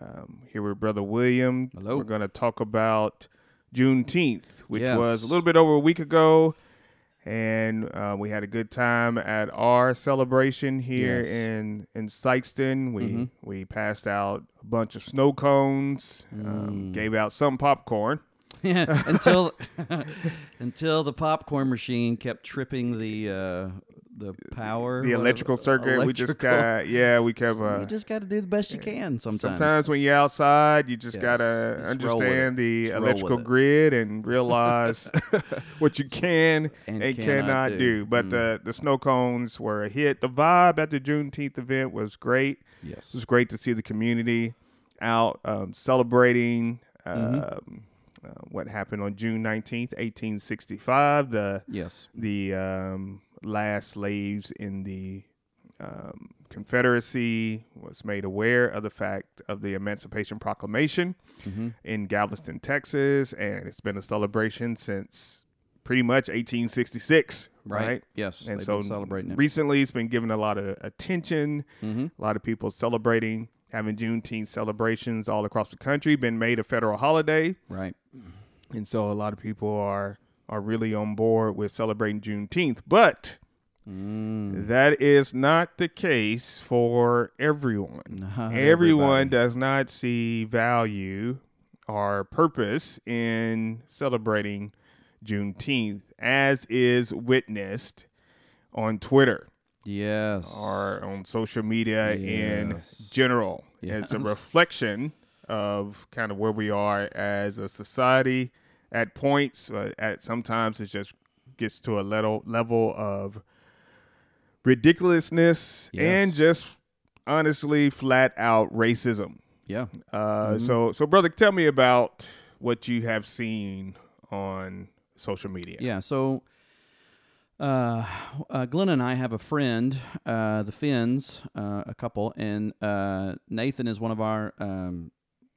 Um, here with Brother William. Hello. We're going to talk about Juneteenth, which Yes. was a little bit over a week ago. And uh, we had a good time at our celebration here Yes. in in Sikeston. We Mhm. we passed out a bunch of snow cones, Mm. um, gave out some popcorn. Yeah, until until the popcorn machine kept tripping the uh, the power, The electrical circuit. We just got yeah. We kept. Uh, you just got to do the best you can sometimes. Sometimes when you're outside, you just Yes, gotta just understand the Just electrical grid and realize what you can and, And cannot, cannot do. do. But Mm. the the snow cones were a hit. The vibe at the Juneteenth event was great. Yes, it was great to see the community out um, celebrating Mm-hmm. um, uh, what happened on June nineteenth, eighteen sixty five. The yes, the um, last slaves in the um, Confederacy was made aware of the fact of the Emancipation Proclamation hmm in Galveston, Texas, and it's been a celebration since pretty much 1866, right. right? Yes, And so celebrating it. recently, it's been given a lot of attention. hmm A lot of people celebrating, having Juneteenth celebrations all across the country, been made a federal holiday. Right. And so a lot of people are are really on board with celebrating Juneteenth. But Mm. that is not the case for everyone. Not Everyone everybody. does not see value or purpose in celebrating Juneteenth, as is witnessed on Twitter Yes. or on social media in Yes. general. It's a reflection of kind of where we are as a society at points, but at sometimes it just gets to a level level of ridiculousness and just honestly flat out racism. Yeah. Uh, Mhm. So, so brother, tell me about what you have seen on social media. Yeah. So, uh, uh, Glenna and I have a friend, uh, the Finns, uh, a couple, and uh, Nathan is one of our um,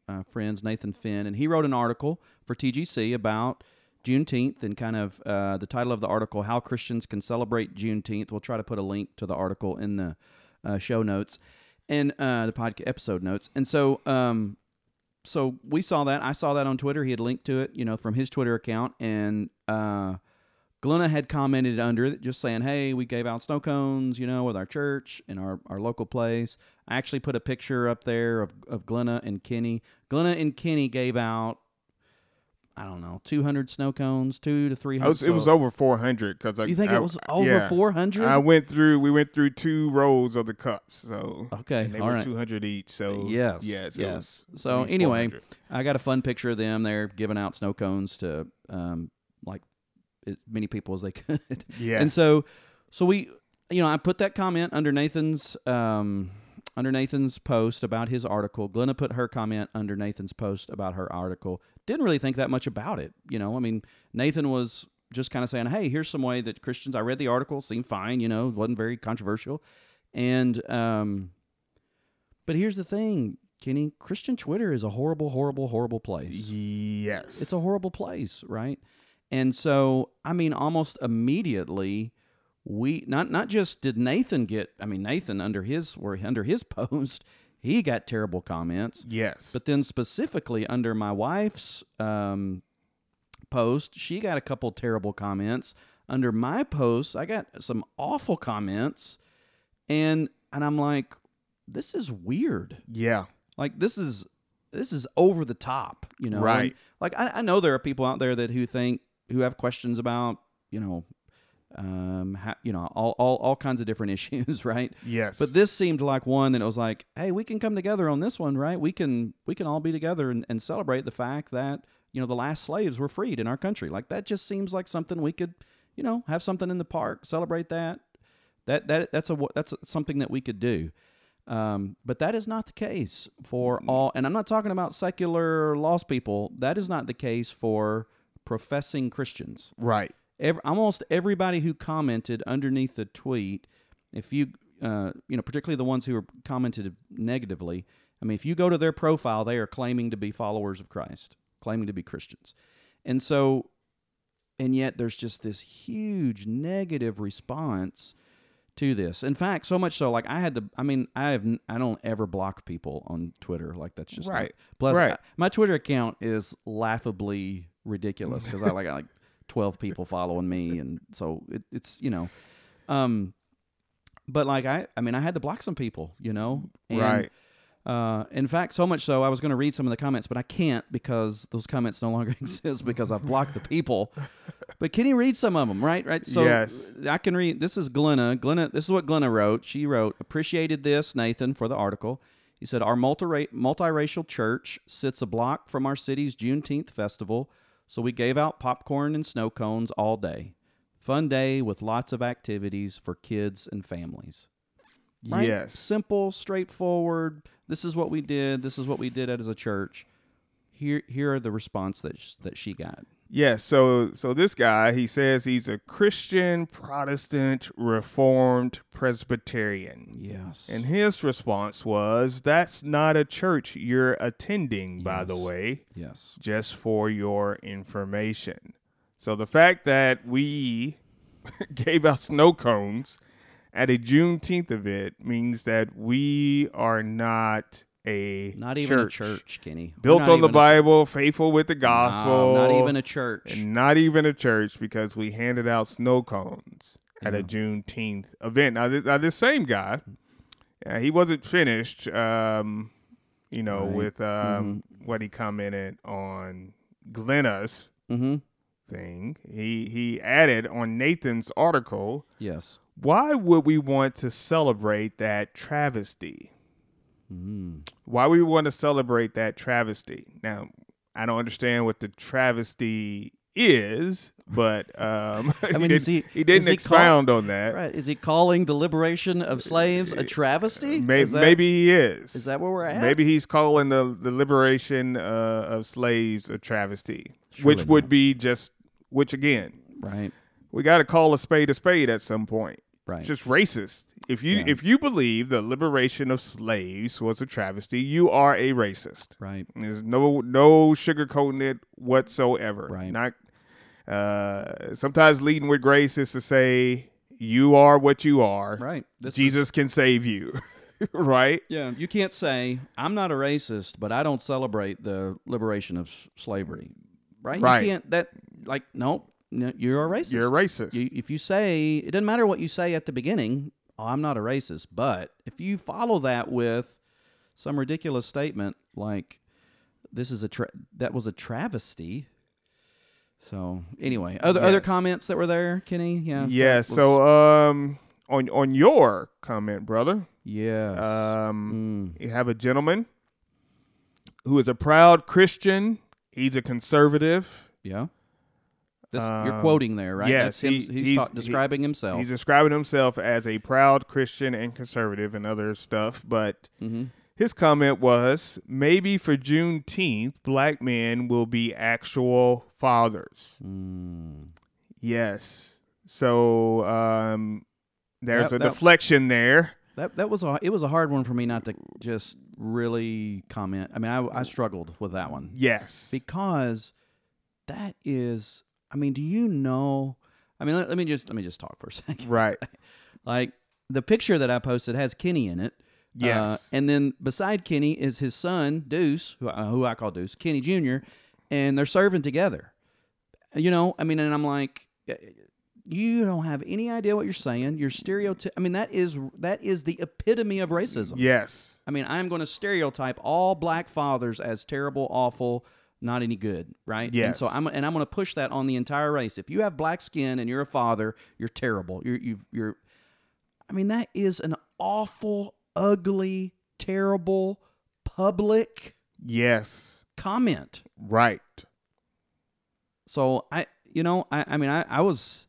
uh, friends, Nathan Finn, and he wrote an article for TGC about Juneteenth and kind of uh, the title of the article, How Christians Can Celebrate Juneteenth. We'll try to put a link to the article in the uh, show notes and uh, the podcast episode notes. And so, um, so we saw that. I saw that on Twitter. He had linked to it, you know, from his Twitter account, and uh, Glenna had commented under it, just saying, "Hey, we gave out snow cones, you know, with our church and our, our local place." I actually put a picture up there of of Glenna and Kenny. Glenna and Kenny gave out, I don't know, two hundred snow cones, two to three hundred. it was over 400 because I You think I- it was over yeah. four hundred? I went through. We went through two rows of the cups, so Okay, and they all were right. two hundred each. So Yes, yes, yes. So anyway, I got a fun picture of them there giving out snow cones to um, like as many people as they could. Yeah. And so, so we, you know, I put that comment under Nathan's um, under Nathan's post about his article. Glenna put her comment under Nathan's post about her article. Didn't really think that much about it. You know, I mean, Nathan was just kind of saying, "Hey, here's some way that Christians." I read the article, seemed fine. You know, wasn't very controversial, and um, but here's the thing, Kenny. Christian Twitter is a horrible, horrible, horrible place. yes, It's a horrible place, right? And so, I mean, almost immediately, we not not just did Nathan get. I mean, Nathan under his were under his post, he got terrible comments. yes, But then specifically under my wife's um, post, she got a couple terrible comments. Under my post, I got some awful comments, and and I'm like, this is weird yeah, like this is this is over the top you know And, Right. like I, I know there are people out there that who think who have questions about you know um ha, you know all, all all kinds of different issues right? Yes, but this seemed like one that it was like hey we can come together on this one right? We can we can all be together and, and celebrate the fact that you know the last slaves were freed in our country. Like that just seems like something we could you know have something in the park celebrate that. That that that's a that's something that we could do. Um, but that is not the case for all, and I'm not talking about secular lost people. That is not the case for professing Christians. Right. Every, almost everybody who commented underneath the tweet, if you, uh, you know, particularly the ones who were commented negatively, I mean, if you go to their profile, they are claiming to be followers of Christ, claiming to be Christians, and so, and yet there's just this huge negative response to this. In fact, so much so, like I had to. I mean, I have. I don't ever block people on Twitter. Like that's just Right. Plus, Right. I- my Twitter account is laughably ridiculous because I like got like twelve people following me, and so it, it's you know, um, but like I, I mean, I had to block some people, you know, and, Right. Uh, in fact, so much so, I was going to read some of the comments, but I can't because those comments no longer exist because I've blocked the people. But can you read some of them? Right, right. So Yes. I can read. This is Glenna. Glenna. This is what Glenna wrote. She wrote, "Appreciated this, Nathan, for the article." He said, "Our multi multiracial church sits a block from our city's Juneteenth festival, so we gave out popcorn and snow cones all day. Fun day with lots of activities for kids and families." Right? Yes. Simple, straightforward. This is what we did. This is what we did as a church. Here, here are the response that sh- that she got. Yes, so so this guy, he says he's a Christian Protestant Reformed Presbyterian. Yes. And his response was, That's not a church you're attending, by the way, yes. just for your information. So the fact that we gave out snow cones at a Juneteenth event means that we are not a Not even church a church, Kenny. Built on the a- Bible, faithful with the No, gospel. not even a church. and not even a church because we handed out snow cones at a Yeah. Juneteenth event. Now, th- now this same guy, uh, he wasn't finished, um, you know, Right. with um, what he commented on Glenna's Mm-hmm. thing. He he added on Nathan's article, Yes. why would we want to celebrate that travesty? Mm. why we want to celebrate that travesty. Now, I don't understand what the travesty is, but um, I he, mean, didn't, is he- he didn't he expound on that. Right. Is he calling the liberation of slaves a travesty? May- that- maybe he is. Is that where we're at? Maybe he's calling the the liberation uh, of slaves a travesty, which Surely would not. be just which again Right. we got to call a spade a spade at some point. Right. Just racist. If you Yeah. if you believe the liberation of slaves was a travesty, you are a racist. right. There's no no sugarcoating it whatsoever. Right. Not uh, sometimes leading with grace is to say you are what you are. Right. This is- Jesus can save you. right? Yeah, you can't say I'm not a racist, but I don't celebrate the liberation of s- slavery. Right? Right. You can't that like nope, no, you're a racist. You're a racist. You, if you say it doesn't matter what you say at the beginning, oh, I'm not a racist, but if you follow that with some ridiculous statement like this is a tra- that was a travesty. So anyway, other other comments that were there, Kenny. Yeah. yeah. was- So um on on your comment, brother, yes. um Mm, you have a gentleman who is a proud Christian. He's a conservative. yeah. This, you're um, quoting there, right? yes, That's him- he- he's, he's- ta- he- describing himself. He's describing himself as a proud Christian and conservative and other stuff, but hmm his comment was maybe for Juneteenth, black men will be actual fathers. Mm. Yes. So um, there's That- a that- deflection there. That that was a it was a hard one for me not to just really comment. I mean, I I struggled with that one Yes. because that is. I mean, do you know? I mean, let, let me just let me just talk for a second. right. Like the picture that I posted has Kenny in it. Uh, Yes. and then beside Kenny is his son Deuce, who, uh, who I call Deuce, Kenny Jr., and they're serving together. You know, I mean, and I'm like, uh, you don't have any idea what you're saying. You're stereotype. I mean, that is that is the epitome of racism. Yes. I mean, I'm going to stereotype all black fathers as terrible, awful, not any good, right? And so I'm and I'm going to push that on the entire race. If you have black skin and you're a father, you're terrible. You're you you're I mean, that is an awful, ugly, terrible public Yes. comment. Right. So I, you know, I, I mean, I, I was,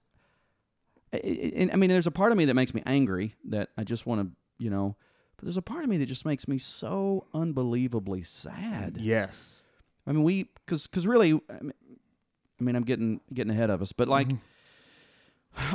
I mean, there's a part of me that makes me angry that I just want to, you know, But there's a part of me that just makes me so unbelievably sad. Yes. I mean, we because because really, I mean, I'm getting getting ahead of us, but like.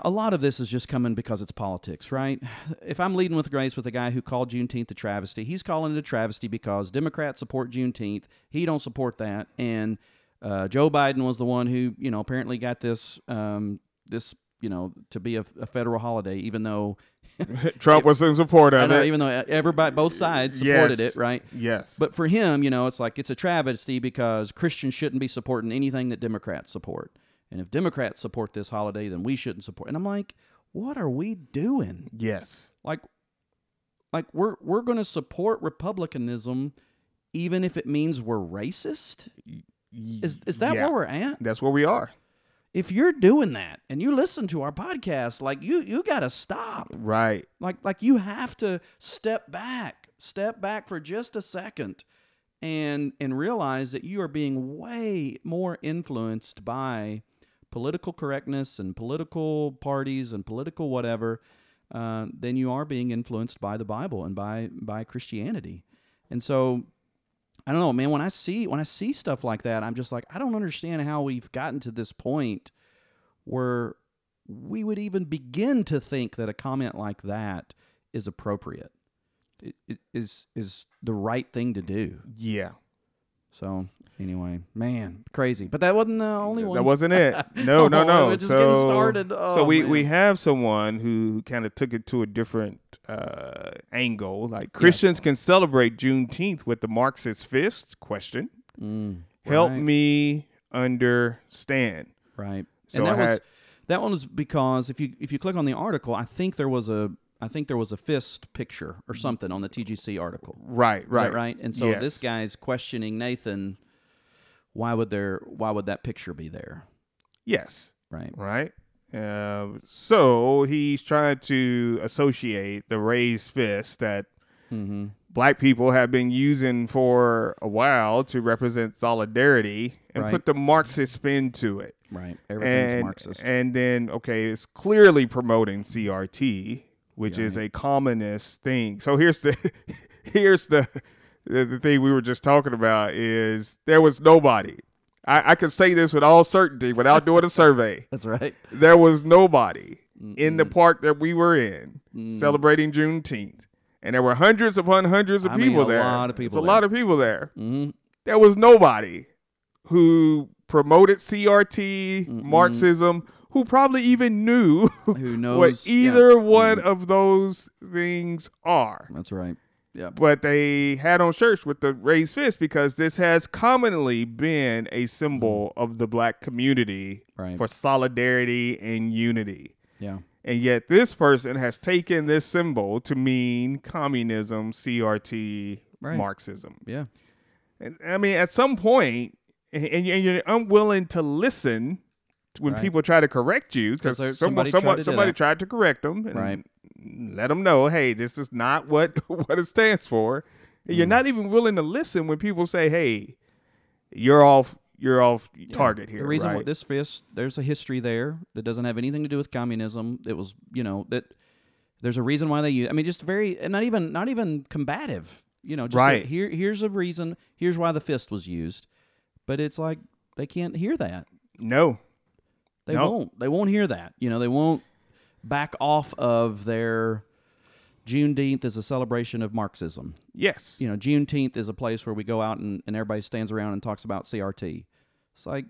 A lot of this is just coming because it's politics, right? If I'm leading with grace with a guy who called Juneteenth a travesty, he's calling it a travesty because Democrats support Juneteenth. He don't support that, and uh, Joe Biden was the one who, you know, apparently got this um, this you know to be a, a federal holiday, even though Trump was in support of know, it. even though everybody both sides supported Yes. it, right? yes. But for him, you know, it's like it's a travesty because Christians shouldn't be supporting anything that Democrats support. And if Democrats support this holiday, then we shouldn't support. And I'm like, what are we doing? yes. Like like we're we're going to support republicanism even if it means we're racist? Is is that Yeah. where we're at? That's where we are. If you're doing that and you listen to our podcast, like you you got to stop. Right. Like like you have to step back, step back for just a second and and realize that you are being way more influenced by political correctness and political parties and political whatever uh, than you are being influenced by the Bible and by by Christianity. And so I don't know, man, when I see when I see stuff like that, I'm just like I don't understand how we've gotten to this point where we would even begin to think that a comment like that is appropriate. It, it is is the right thing to do. Yeah. So anyway, man, crazy. But that wasn't the only one. That wasn't it. No, no, Oh, no. we're just so, getting started. so Oh, we, man. we have someone who kind of took it to a different uh, angle. Like Christians can celebrate Juneteenth with the Marxist fist? Question. Mm, Help right, me understand. Right. So and that I was that one was because if you if you click on the article, I think there was a I think there was a fist picture or something on the TGC article. Right, right, right? And so this guy's questioning Nathan. Why would there? Why would that picture be there? Yes, Right. right. Uh, so he's trying to associate the raised fist that Mm-hmm. black people have been using for a while to represent solidarity and Right. put the Marxist spin to it. Right. Everything's and, Marxist. And then, okay, it's clearly promoting CRT, which is a communist thing. So here's the here's the, the the thing we were just talking about is there was nobody. I, I can say this with all certainty without doing a survey. That's right. There was nobody in the park that we were in Mm. celebrating Juneteenth. And there were hundreds upon hundreds of I mean, a there. lot of people. It's people a lot of people there Mm-hmm. there was nobody who promoted CRT, Marxism, who probably even knew Who knows? what yeah. either mm-hmm. one of those things are. That's right. Yeah. But they had on shirts with the raised fist because this has commonly been a symbol mm-hmm. of the black community Right. for solidarity and unity. Yeah. And yet this person has taken this symbol to mean communism, CRT, Right. Marxism. Yeah. And, I mean, at some point, and, and you're unwilling to listen when Right. people try to correct you because someone, somebody tried someone, to somebody tried to correct them and Right. let them know, hey, this is not what what it stands for. And Mm. You're not even willing to listen when people say, hey, you're off, you're off target here. The reason why this fist, there's a history there that doesn't have anything to do with communism. It was, you know, that there's a reason why they use. I mean, just very, and not even, not even combative. You know, just a- Right. here, here's a reason. Here's why the fist was used, but it's like they can't hear that. no, They No. won't. They won't hear that. You know, they won't back off of their Juneteenth is a celebration of Marxism. yes, You know, Juneteenth is a place where we go out and, and everybody stands around and talks about CRT. It's like,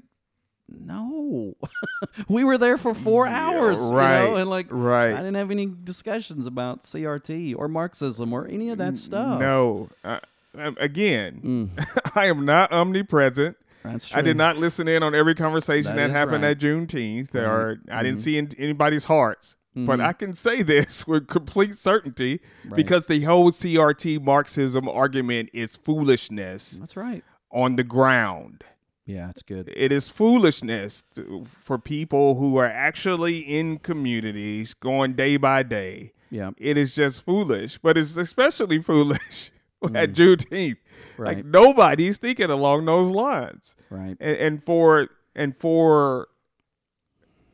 no, we were there for four hours, you know, right, and like, right. I didn't have any discussions about CRT or Marxism or any of that stuff. No, uh, um, again, Mm, I am not omnipresent. That's true. I did not listen in on every conversation That that, happened right. at Juneteenth, or I didn't Mhm. see in anybody's hearts. But Mhm. I can say this with complete certainty Right. because the whole CRT Marxism argument is foolishness That's right. on the ground. Yeah, it's good. It is foolishness to, for people who are actually in communities going day by day. Yeah, It is just foolish, but it's especially foolish at Juneteenth. Mm. Right. Like nobody's thinking along those lines right. and, and for and for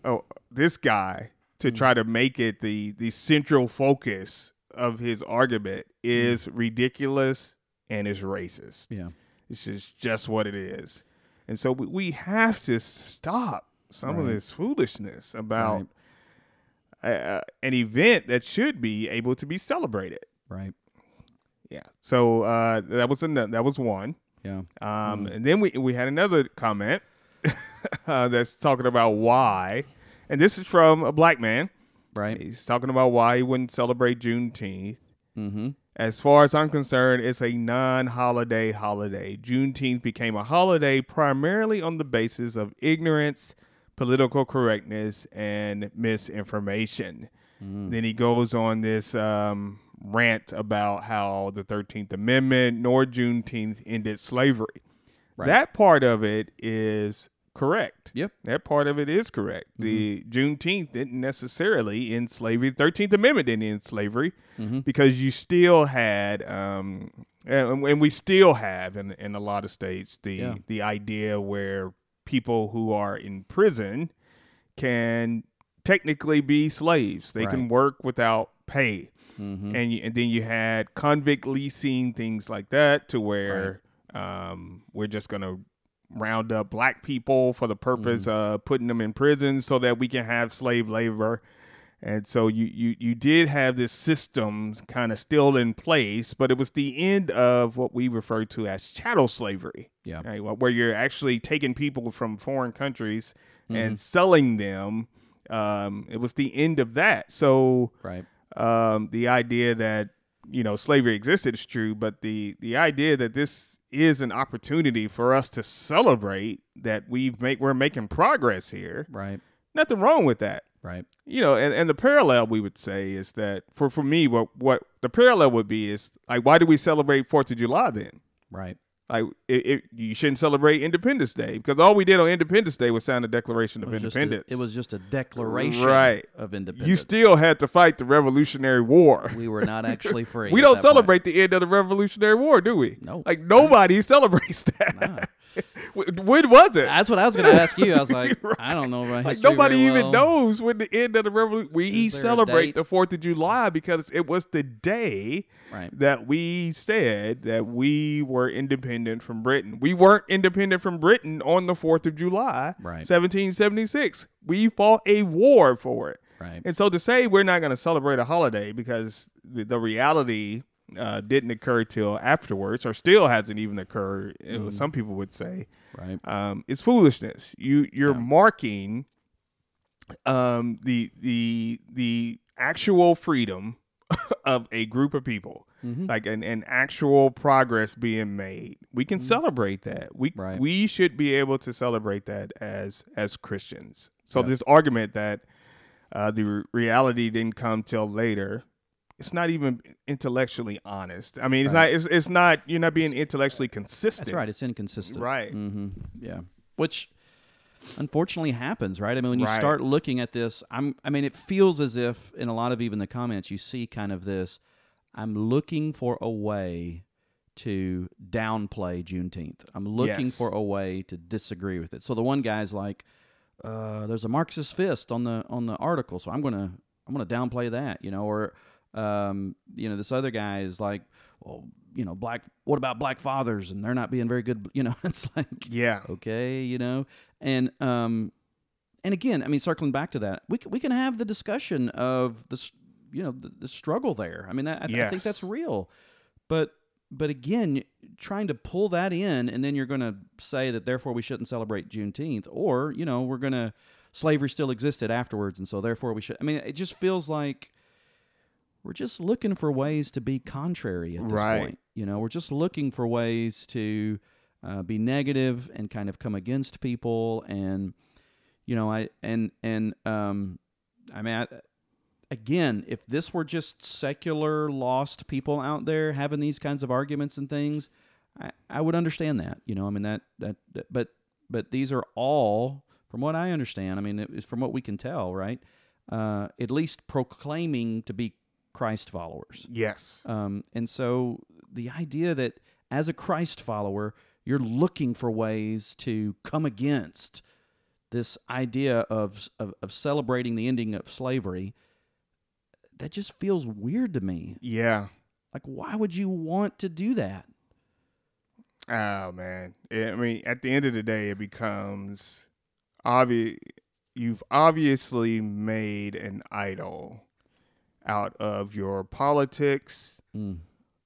oh this guy to Mm. try to make it the the central focus of his argument is ridiculous and is racist. Yeah. It's just just what it is, and so we, we have to stop some of this foolishness about uh, an event that should be able to be celebrated. Right. Yeah. So uh, that was an, that was one. Yeah. Um, And then we we had another comment uh, that's talking about why, and this is from a black man. Right. He's talking about why he wouldn't celebrate Juneteenth. Mm-hmm. As far as I'm concerned, it's a non-holiday holiday. Juneteenth became a holiday primarily on the basis of ignorance, political correctness, and misinformation. Then he goes on this um, rant about how the 13th Amendment nor Juneteenth ended slavery. Right. That part of it is correct. Yep. That part of it is correct. The Juneteenth didn't necessarily end slavery. The Thirteenth Amendment didn't end slavery because you still had, um, and, and we still have in in a lot of states the Yeah. the idea where people who are in prison can technically be slaves. They can work without pay, Mm-hmm. and you, and then you had convict leasing things like that to where um, we're just gonna round up black people for the purpose Mm-hmm. of putting them in prison so that we can have slave labor. And so you you you did have this system kind of still in place, but it was the end of what we refer to as chattel slavery, Yeah. right? wh- Where you're actually taking people from foreign countries Mm-hmm. and selling them. Um, it was the end of that. So Right. Um, the idea that you know slavery existed is true, but the the idea that this is an opportunity for us to celebrate that we've make we're making progress here. Right. Nothing wrong with that. Right. You know, and, and the parallel we would say is that for for me, what what the parallel would be is like, why do we celebrate Fourth of July then? Right. Like, it, it, you shouldn't celebrate Independence Day because all we did on Independence Day was sign the Declaration of was, just a, Independence. it was just a declaration Right. of independence. you still had to fight the Revolutionary War. we were not actually free. We don't that point. celebrate the end of the Revolutionary War, do we? No. Like nobody celebrates that. when was it? That's what I was going to ask you. I was like, I don't know about Like nobody even well. knows when the end of the revolution. We Is there a celebrate the Fourth of July because it was the day Right. that we said that we were independent from Britain. We weren't independent from Britain on the Fourth of July, Right. 1776. We fought a war for it. Right. And so to say we're not going to celebrate a holiday because the, the reality uh, didn't occur till afterwards, or still hasn't even occurred, uh, Mm-hmm. some people would say, Right. um, it's foolishness. You you're Yeah. marking um, the the the actual freedom of a group of people, Mhm. like an, an actual progress being made. We can celebrate that. We Right. we should be able to celebrate that as as Christians. So Yeah. this argument that uh, the re- reality didn't come till later. It's not even intellectually honest. I mean, it's Right. not. It's, it's not. You're not being intellectually consistent. That's right. It's inconsistent. Right. Mm-hmm. Yeah. Which unfortunately happens, right? I mean, when you Right. start looking at this, I'm. I mean, it feels as if in a lot of even the comments you see kind of this. I'm looking for a way to downplay Juneteenth. I'm looking Yes. for a way to disagree with it. So the one guy's like, uh, "There's a Marxist fist on the on the article, so I'm gonna I'm gonna downplay that," you know, or um, you know, this other guy is like, "Well, you know, black. What about black fathers? And they're not being very good." You know, it's like, Yeah. okay, you know, and um, and again, I mean, circling back to that, we can, we can have the discussion of the you know the, the struggle there. I mean, I, I think that's real, but but again, trying to pull that in, and then you're going to say that therefore we shouldn't celebrate Juneteenth, or you know, we're going to slavery still existed afterwards, and so therefore we should. I mean, it just feels like we're just looking for ways to be contrary at this Right. point. You know, we're just looking for ways to uh, be negative and kind of come against people, and you know, I and and um, I mean, I, again, if this were just secular lost people out there having these kinds of arguments and things, I, I would understand that. You know, I mean that, that that but but these are all, from what I understand, I mean, it, from what we can tell, right? Uh, at least proclaiming to be Christ followers. Yes. Um, and so the idea that as a Christ follower, you're looking for ways to come against this idea of, of, of celebrating the ending of slavery, that just feels weird to me. Yeah. Like, why would you want to do that? Oh man. I mean, at the end of the day, it becomes obvious. You've obviously made an idol out of your politics, Mm.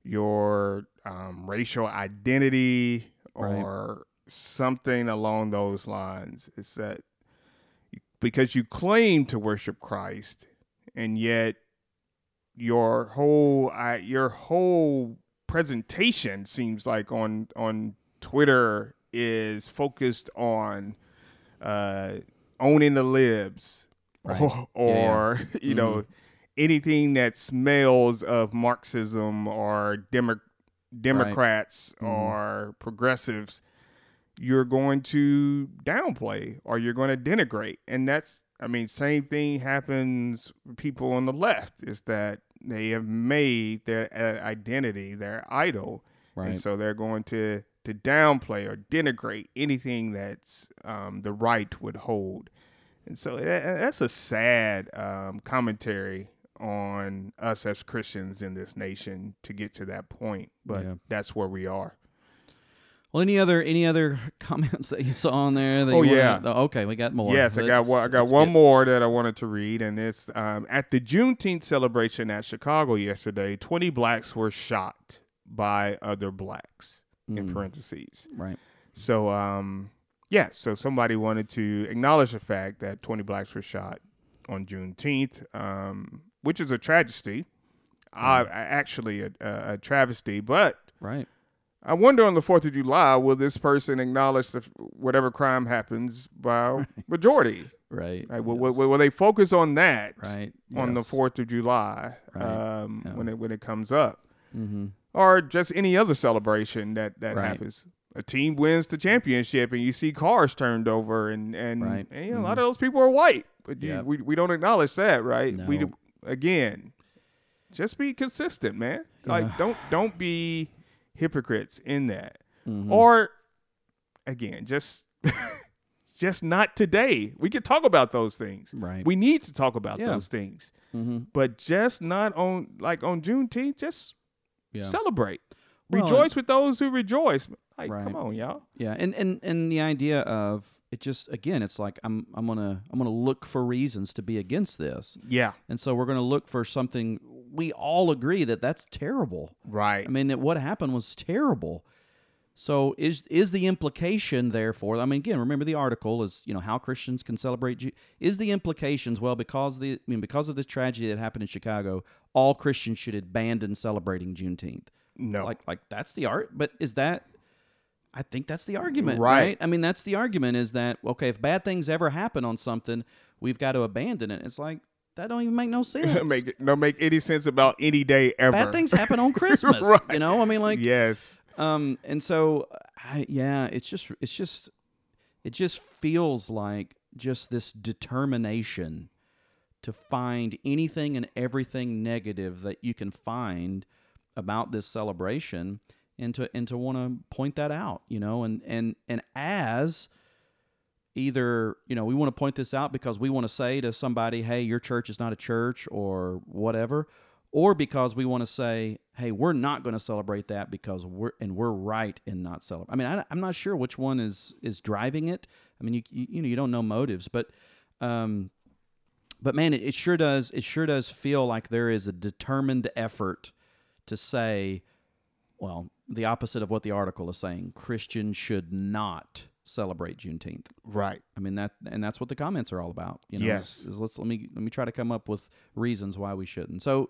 your um, racial identity, Right. or something along those lines. It's that because you claim to worship Christ, and yet your whole I, your whole presentation seems like on on Twitter is focused on uh, owning the libs Right. or, Yeah, yeah. or you know anything that smells of Marxism or Demo- Democrats Mhm. or progressives. You're going to downplay or you're going to denigrate, and that's I mean, same thing happens with people on the left. Is that they have made their uh, identity their idol, Right. and so they're going to to downplay or denigrate anything that's um, the right would hold. And so tha- that's a sad um, commentary on us as Christians in this nation to get to that point. But Yeah. that's where we are. Well, any other any other comments that you saw on there? That Oh, yeah. oh, okay, we got more. Yes, I got Let's- one. I got let's one get- more that I wanted to read, and it's um, at the Juneteenth celebration at Chicago yesterday. Twenty blacks were shot by other blacks. In Mm, parentheses. right. So, um, yeah, so somebody wanted to acknowledge the fact that 20 blacks were shot on Juneteenth, um, which is a tragedy, uh, actually a, a, travesty. But Right. I wonder on the 4th of July, will this person acknowledge the, whatever crime happens by majority? Right. Like, will, will, Yes. will they focus on that right. on the 4th of July Right. um, Yeah. when, it, when it comes up? Mhm. or just any other celebration that that Right. happens. A team wins the championship, and you see cars turned over, and and, Right. and, you know, a lot of those people are white, but you, Yep. we we don't acknowledge that, right? We No. do, again, just be consistent, man. Like Yeah. don't don't be hypocrites in that, Mhm. or again, just just not today. We can talk about those things. Right. We need to talk about Yeah. those things, Mhm. but just not on like on Juneteenth. Just Yeah. celebrate. Well, rejoice with those who rejoice. Like, Right. come on, y'all. Yeah, and and and the idea of it just again, it's like I'm I'm gonna I'm gonna look for reasons to be against this, Yeah, and so we're gonna look for something we all agree that that's terrible. right. I mean, that what happened was terrible. So is is the implication therefore? I mean, again, remember the article is you know how Christians can celebrate. Ju- Is the implications well because the I mean because of this tragedy that happened in Chicago, all Christians should abandon celebrating Juneteenth? no, like like that's the art but is that i think that's the argument Right. right. i mean that's the argument is that okay if bad things ever happen on something we've got to abandon it it's like that don't even make no sense make it, don't make any sense about any day ever. bad things happen on christmas Right. you know i mean like yes, um and so I, yeah it's just it's just it just feels like just this determination to find anything and everything negative that you can find about this celebration and to and to want to point that out you know and and and as either you know we want to point this out because we want to say to somebody hey your church is not a church or whatever or because we want to say hey we're not going to celebrate that because we're and we're right in not celebrate i mean I, i'm not sure which one is is driving it. I mean you you, you know you don't know motives but um but man it, it sure does it sure does feel like there is a determined effort to say well the opposite of what the article is saying christians should not celebrate juneteenth right. I mean that, and that's what the comments are all about. You know, Yes. is- is let's let me let me try to come up with reasons why we shouldn't. So,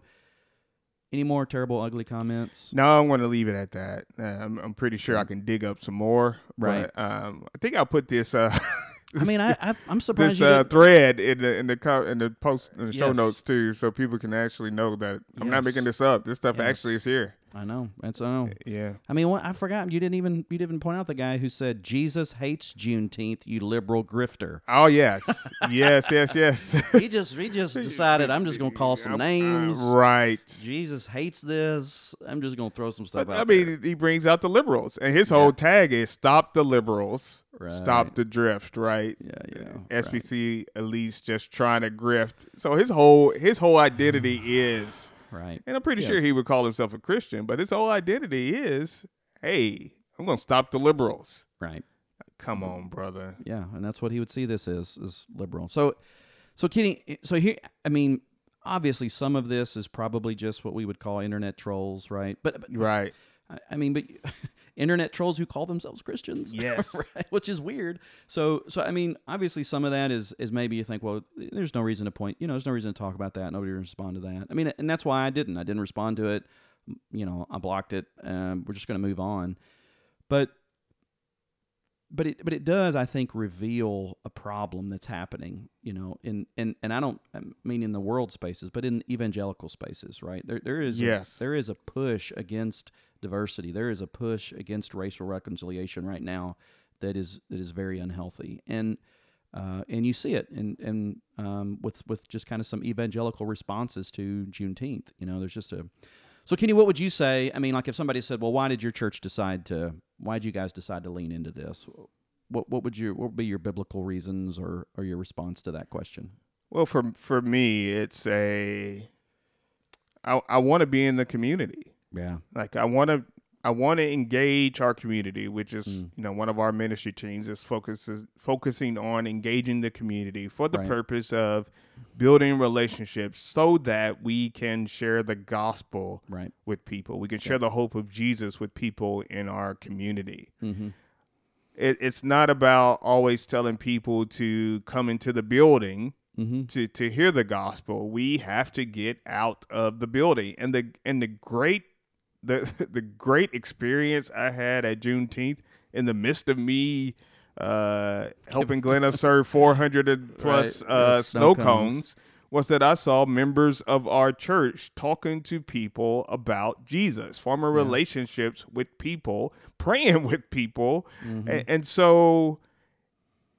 any more terrible, ugly comments? No, I'm going to leave it at that. Uh, I'm, I'm pretty sure I can dig up some more. Right. But, um, I think I'll put this. Uh, I mean, I, I I'm surprised this uh, thread in the in the co- in the post in the show notes too, so people can actually know that I'm not making this up. This stuff Yes. actually is here. I know. That's I know. Yeah. I mean, what, I forgot you didn't even you didn't even point out the guy who said Jesus hates Juneteenth, you liberal grifter. Oh yes, yes, yes, yes. He just he just decided I'm just gonna call some uh, names. right. Jesus hates this. I'm just gonna throw some stuff But, out. I mean, he brings out the liberals, and his whole tag is "Stop the liberals, stop the drift." Right? there. yeah, yeah. Uh, right. SPC at least just trying to grift. So his whole his whole identity is, Right. and I'm pretty sure he would call himself a Christian, but his whole identity is, "Hey, I'm gonna stop the liberals." Right. Come on, brother. Yeah, and that's what he would see this as is liberal. So, so Kenny, so here, I mean, obviously, some of this is probably just what we would call internet trolls, right? But, but Right? I- mean, but internet trolls who call themselves Christians, Yes. right? which is weird. So, so I mean, obviously, some of that is is maybe you think, well, there's no reason to point, you know, there's no reason to talk about that. Nobody respond to that. I mean, and that's why I didn't. I didn't respond to it. You know, I blocked it. Um, we're just going to move on. But but it but it does I think reveal a problem that's happening you know in and and I don't I mean in the world spaces but in evangelical spaces right? There there is Yes. a, there is a push against diversity. There is a push against racial reconciliation right now that is that is very unhealthy. And uh, and you see it and and um, with with just kind of some evangelical responses to Juneteenth you know there's just a so Kenny what would you say? I mean like if somebody said well why did your church decide to why did you guys decide to lean into this what what would your what would be your biblical reasons or or your response to that question? Well, for for me, it's a. I I want to be in the community. Yeah. Like I want to I want to engage our community, which is Mm. you know one of our ministry teams is focuses focusing on engaging the community for the Right. purpose of building relationships so that we can share the gospel Right. with people. We can share the hope of Jesus with people in our community. Mm-hmm. It, it's not about always telling people to come into the building Mm-hmm. to to hear the gospel, we have to get out of the building. And the and the great the the great experience I had at Juneteenth in the midst of me uh, helping Glenna serve 400 plus Right, uh, snow snow cones. cones. Was that I saw members of our church talking to people about Jesus, former Yeah. relationships with people, praying with people, Mm-hmm. and, and so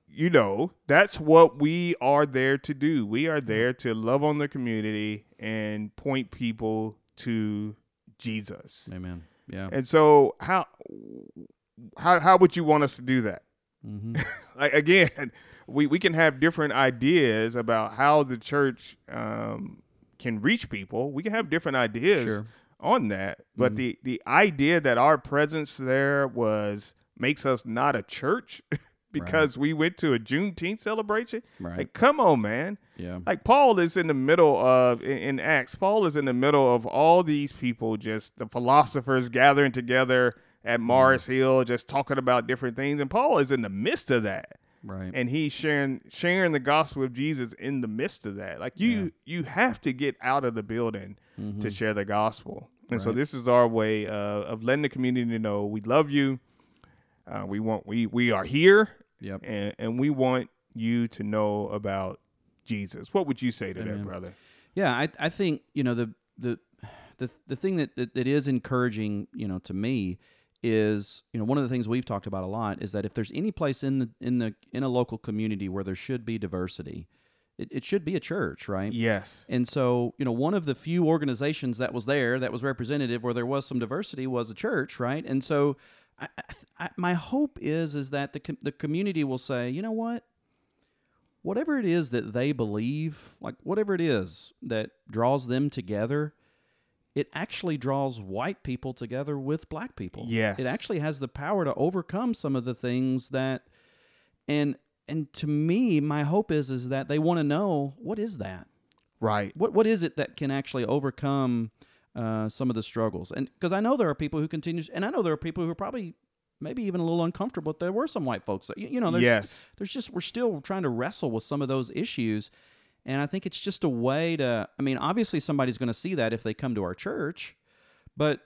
you know, that's what we are there to do. We are there to love on the community and point people to Jesus. Amen. Yeah. And so how how how would you want us to do that? Mm-hmm. Like again, we we can have different ideas about how the church um, can reach people. We can have different ideas Sure. on that, but Mhm. the the idea that our presence there was makes us not a church because we went to a Juneteenth celebration. Right. Like, come on, man. yeah. Like Paul is in the middle of in, in Acts. Paul is in the middle of all these people, just the philosophers gathering together at Mars Hill, just talking about different things. And Paul is in the midst of that, Right. and he's sharing sharing the gospel of Jesus in the midst of that. Like you, you have to get out of the building Mm-hmm. to share the gospel. And so this is our way uh, of letting the community know we love you. Uh, we want we we are here, Yep. and and we want you to know about Jesus. What would you say to that, brother? Yeah, I I think you know the the the the thing that, that that is encouraging you know to me is you know one of the things we've talked about a lot is that if there's any place in the in the in a local community where there should be diversity, it, it should be a church, right? Yes. And so, you know, one of the few organizations that was there that was representative where there was some diversity was a church, right? And so, I, I, my hope is is that the com- the community will say, you know what, whatever it is that they believe, like whatever it is that draws them together, it actually draws white people together with black people. Yes. it actually has the power to overcome some of the things that, and and to me, my hope is is that they want to know what is that Right. what what is it that can actually overcome uh, some of the struggles? And because I know there are people who continue, and I know there are people who are probably maybe even a little uncomfortable. There were some white folks, that, you, you know, there's, Yes. there's just we're still trying to wrestle with some of those issues, and I think it's just a way to. I mean, obviously somebody's going to see that if they come to our church, but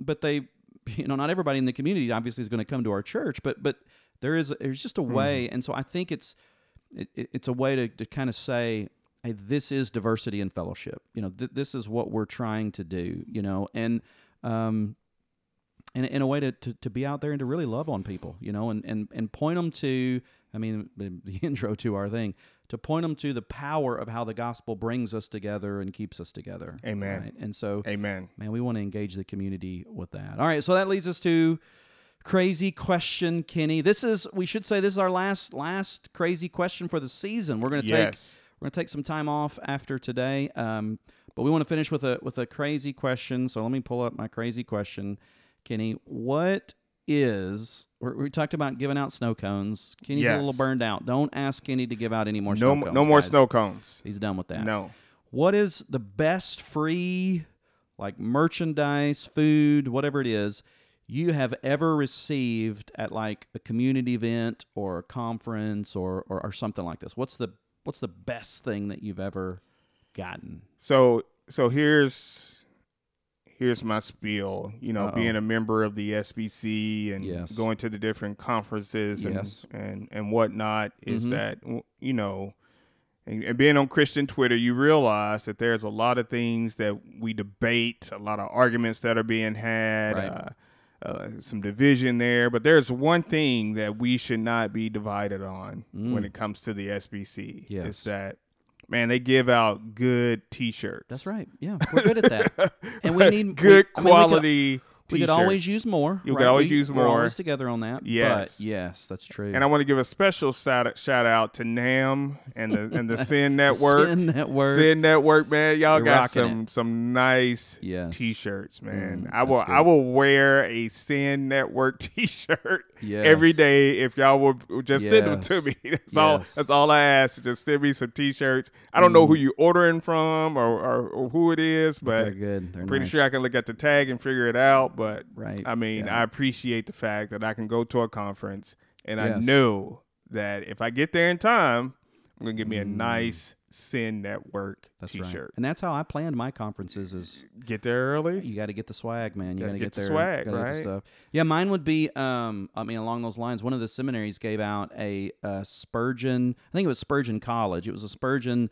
but they, you know, not everybody in the community obviously is going to come to our church, but but there is there's just a way, and so I think it's it, it- it's a way to, to kind of say hey this is diversity and fellowship. You know th- this is what we're trying to do you know? And um, in, in a way to, to, to be out there and to really love on people, you know, and, and, and point them to, I mean, the, intro to our thing, to point them to the power of how the gospel brings us together and keeps us together. Amen. right? And so, Amen. man, we want to engage the community with that. All right, so that leads us to crazy question, Kenny. This is we should say this is our last last crazy question for the season. We're going to take Yes. we're going to take some time off after today, um, but we want to finish with a with a crazy question. So let me pull up my crazy question, Kenny. What is we we talked about giving out snow cones? Kenny's a little burned out. Don't ask Kenny to give out any more No, snow cones. no more guys. snow cones. He's done with that. No. What is the best free, like merchandise, food, whatever it is, you have ever received at like a community event or a conference or, or, or something like this? What's the what's the best thing that you've ever gotten? So so here's here's my spiel. You know, Uh-oh. being a member of the SBC and Yes. going to the different conferences and Yes. and and whatnot is Mhm. that you know. And, and being on Christian Twitter, you realize that there's a lot of things that we debate, a lot of arguments that are being had, Right. uh, uh, some division there. But there's one thing that we should not be divided on when Mm. it comes to the SBC. Yes. Is that man, they give out good T-shirts. That's right. Yeah, we're good at that. And we need good we- I mean, we could- quality. We could always use more. You right? could always We- use We're more. always together on that. Yes. But yes, that's true. And I want to give a special shout shout out to NAMB and the and the Send Network. Send Network. Send Network, man, y'all You're got some some nice Yes. t-shirts, man. Mm, I will that's I will wear a Send Network t-shirt Yes. every day if y'all would just send them to me. That's all. That's all I ask. Just send me some t-shirts. I don't know Mm. who you're ordering from or, or, or who it is, but They're good. They're I'm pretty nice. sure I can look at the tag and figure it out. But Right. I mean, Yeah. I appreciate the fact that I can go to a conference and I know that if I get there in time, I'm gonna get me a Mm. nice Send Network That's T-shirt. right. And that's how I planned my conferences is Get there early. you got to get the swag, man. You got Gotta get get the there. swag, the right? stuff. Yeah, mine would be um I mean along those lines, one of the seminaries gave out a, uh Spurgeon, I think it was Spurgeon College. It was a Spurgeon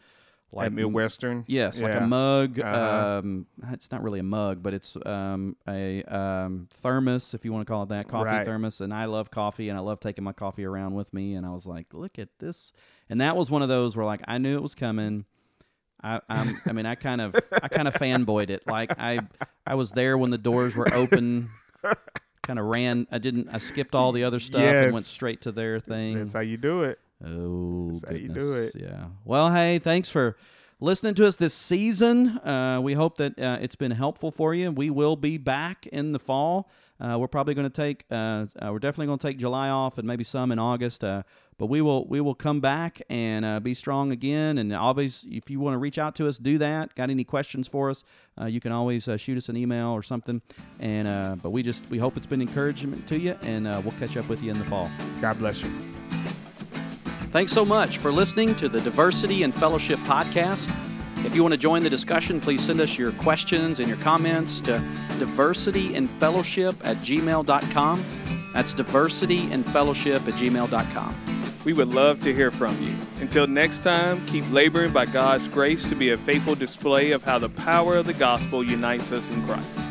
like Midwestern. Yes, like a mug. Uh-huh. Um, it's not really a mug, but it's um, a um, thermos, if you want to call it that, coffee Right. thermos. And I love coffee, and I love taking my coffee around with me. And I was like, look at this. And that was one of those where like I knew it was coming. I, I'm, I mean, I kind of, I kind of fanboyed it. Like I, I was there when the doors were open. Kind of ran. I didn't. I skipped all the other stuff and went straight to their thing. That's how you do it. Oh, That's goodness. do it. Yeah. Well, hey, thanks for listening to us this season. Uh, we hope that uh, it's been helpful for you. We will be back in the fall. Uh, we're probably going to take. Uh, uh, we're definitely going to take July off and maybe some in August. Uh, but we will we will come back and uh, be strong again. And always, if you want to reach out to us, do that. Got any questions for us? Uh, you can always uh, shoot us an email or something. And uh, but we just we hope it's been encouragement to you, and uh, we'll catch up with you in the fall. God bless you. Thanks so much for listening to the Diversity and Fellowship podcast. If you want to join the discussion, please send us your questions and your comments to diversityandfellowship at gmail.com. That's diversityandfellowship at gmail.com. We would love to hear from you. Until next time, keep laboring by God's grace to be a faithful display of how the power of the gospel unites us in Christ.